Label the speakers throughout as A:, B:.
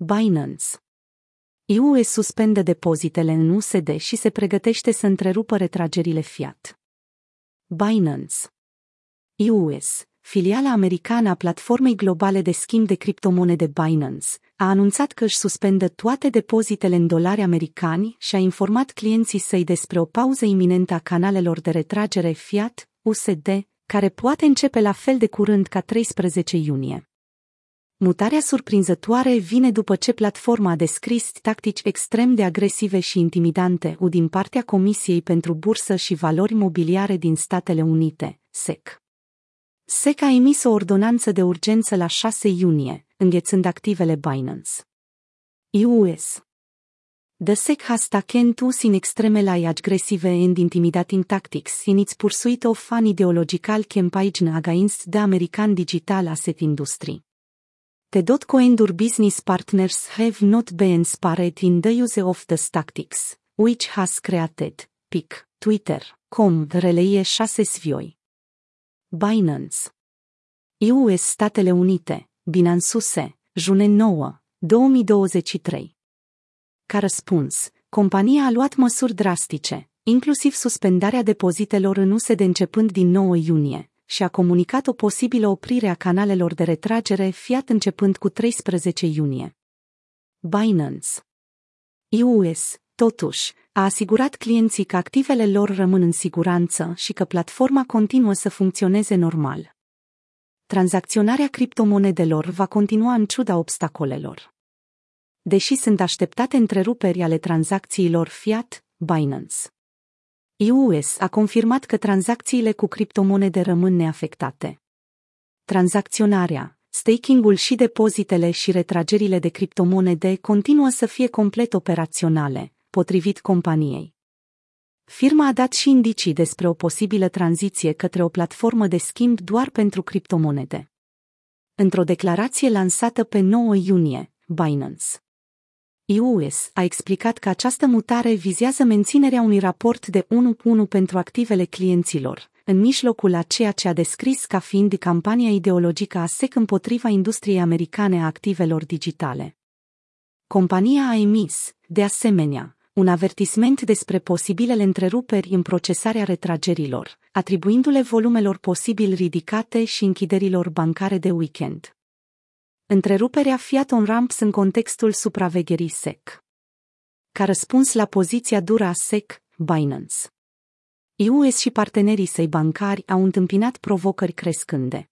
A: Binance. US suspendă depozitele în USD și se pregătește să întrerupă retragerile fiat. Binance. US, filiala americană a platformei globale de schimb de criptomonede Binance, a anunțat că își suspendă toate depozitele în dolari americani și a informat clienții săi despre o pauză iminentă a canalelor de retragere fiat, USD, care poate începe la fel de curând ca 13 iunie. Mutarea surprinzătoare vine după ce platforma a descris tactici extrem de agresive și intimidante U din partea Comisiei pentru Bursă și Valori Mobiliare din Statele Unite, SEC. SEC a emis o ordonanță de urgență la 6 iunie, înghețând activele Binance. US The SEC has taken to sin extremely aggressive and intimidating tactics in its pursuit of an ideological campaign against the American digital asset industry. The Endur business partners have not been spared in the use of the tactics, which has created, PIC, Twitter, com, relie 6 svioi. Binance. US Statele Unite, Binance, june 9, 2023. Ca răspuns, compania a luat măsuri drastice, inclusiv suspendarea depozitelor în USD începând din 9 iunie, și a comunicat o posibilă oprire a canalelor de retragere fiat începând cu 13 iunie. Binance US, totuși, a asigurat clienții că activele lor rămân în siguranță și că platforma continuă să funcționeze normal. Tranzacționarea criptomonedelor va continua în ciuda obstacolelor. Deși sunt așteptate întreruperi ale tranzacțiilor fiat, Binance US a confirmat că tranzacțiile cu criptomonede rămân neafectate. Tranzacționarea, staking-ul și depozitele și retragerile de criptomonede continuă să fie complet operaționale, potrivit companiei. Firma a dat și indicii despre o posibilă tranziție către o platformă de schimb doar pentru criptomonede. Într-o declarație lansată pe 9 iunie, Binance US a explicat că această mutare vizează menținerea unui raport de 1 cu 1 pentru activele clienților, în mijlocul a ceea ce a descris ca fiind campania ideologică a SEC împotriva industriei americane a activelor digitale. Compania a emis, de asemenea, un avertisment despre posibilele întreruperi în procesarea retragerilor, atribuindu-le volumelor posibil ridicate și închiderilor bancare de weekend. Întreruperea Fiat on Ramps în contextul supravegherii SEC. Ca răspuns la poziția dură a SEC, Binance. US și partenerii săi bancari au întâmpinat provocări crescânde.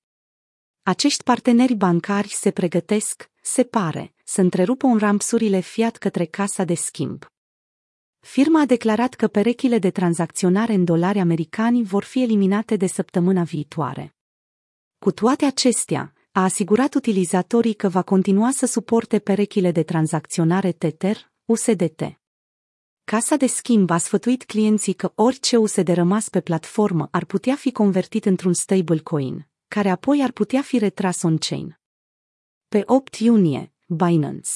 A: Acești parteneri bancari se pregătesc, se pare, să întrerupă un rampsurile Fiat către casa de schimb. Firma a declarat că perechile de tranzacționare în dolari americani vor fi eliminate de săptămâna viitoare. Cu toate acestea, a asigurat utilizatorii că va continua să suporte perechile de tranzacționare Tether, USDT. Casa de schimb a sfătuit clienții că orice USD rămas pe platformă ar putea fi convertit într-un stablecoin, care apoi ar putea fi retras on-chain. Pe 8 iunie, Binance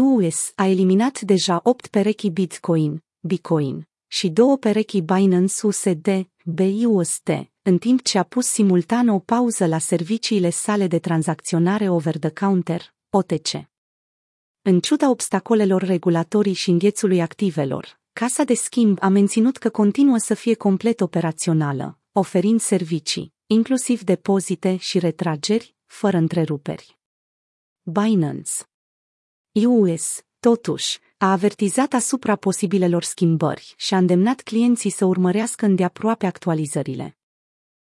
A: US a eliminat deja 8 perechi Bitcoin, Bitcoin, și două perechi Binance USD, BUSD, în timp ce a pus simultan o pauză la serviciile sale de tranzacționare over-the-counter, OTC. În ciuda obstacolelor regulatorii și înghețului activelor, Casa de schimb a menținut că continuă să fie complet operațională, oferind servicii, inclusiv depozite și retrageri, fără întreruperi. Binance US, totuși, a avertizat asupra posibilelor schimbări și a îndemnat clienții să urmărească îndeaproape actualizările.